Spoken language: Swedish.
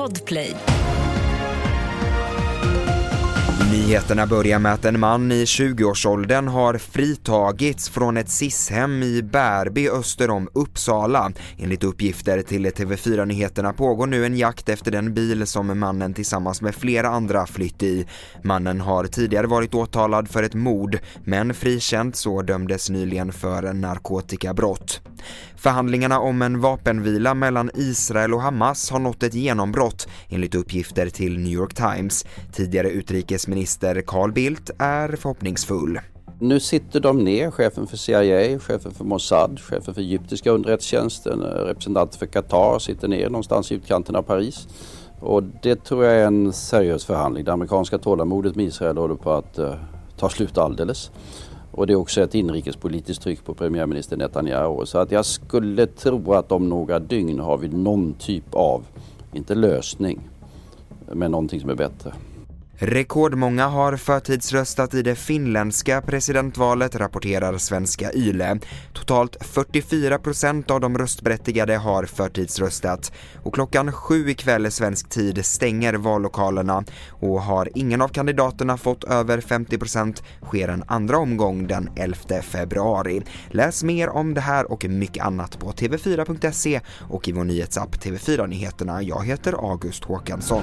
Podplay. Nyheterna börjar med att en man i 20-årsåldern har fritagits från ett SIS-hem i Bärby öster om Uppsala. Enligt uppgifter till TV4 Nyheterna pågår nu en jakt efter den bil som mannen tillsammans med flera andra flytt i. Mannen har tidigare varit åtalad för ett mord men frikänts och dömdes nyligen för narkotikabrott. Förhandlingarna om en vapenvila mellan Israel och Hamas har nått ett genombrott enligt uppgifter till New York Times. Tidigare utrikesminister Carl Bildt är förhoppningsfull. Nu sitter de ner, chefen för CIA, chefen för Mossad, chefen för egyptiska underrättelsetjänsten, eh, representanter för Qatar sitter ner någonstans i utkanten av Paris. Och det tror jag är en seriös förhandling. Det amerikanska tålamodet med Israel håller på att uh, ta slut alldeles. Och det är också ett inrikespolitiskt tryck på premiärminister Netanyahu. Så att jag skulle tro att om några dygn har vi någon typ av, inte lösning, men någonting som är bättre. Rekordmånga har förtidsröstat i det finländska presidentvalet, rapporterar svenska YLE. Totalt 44 procent av de röstberättigade har förtidsröstat. Och klockan sju ikväll svensk tid stänger vallokalerna och har ingen av kandidaterna fått över 50 procent sker en andra omgång den 11 februari. Läs mer om det här och mycket annat på tv4.se och i vår nyhetsapp TV4 Nyheterna. Jag heter August Håkansson.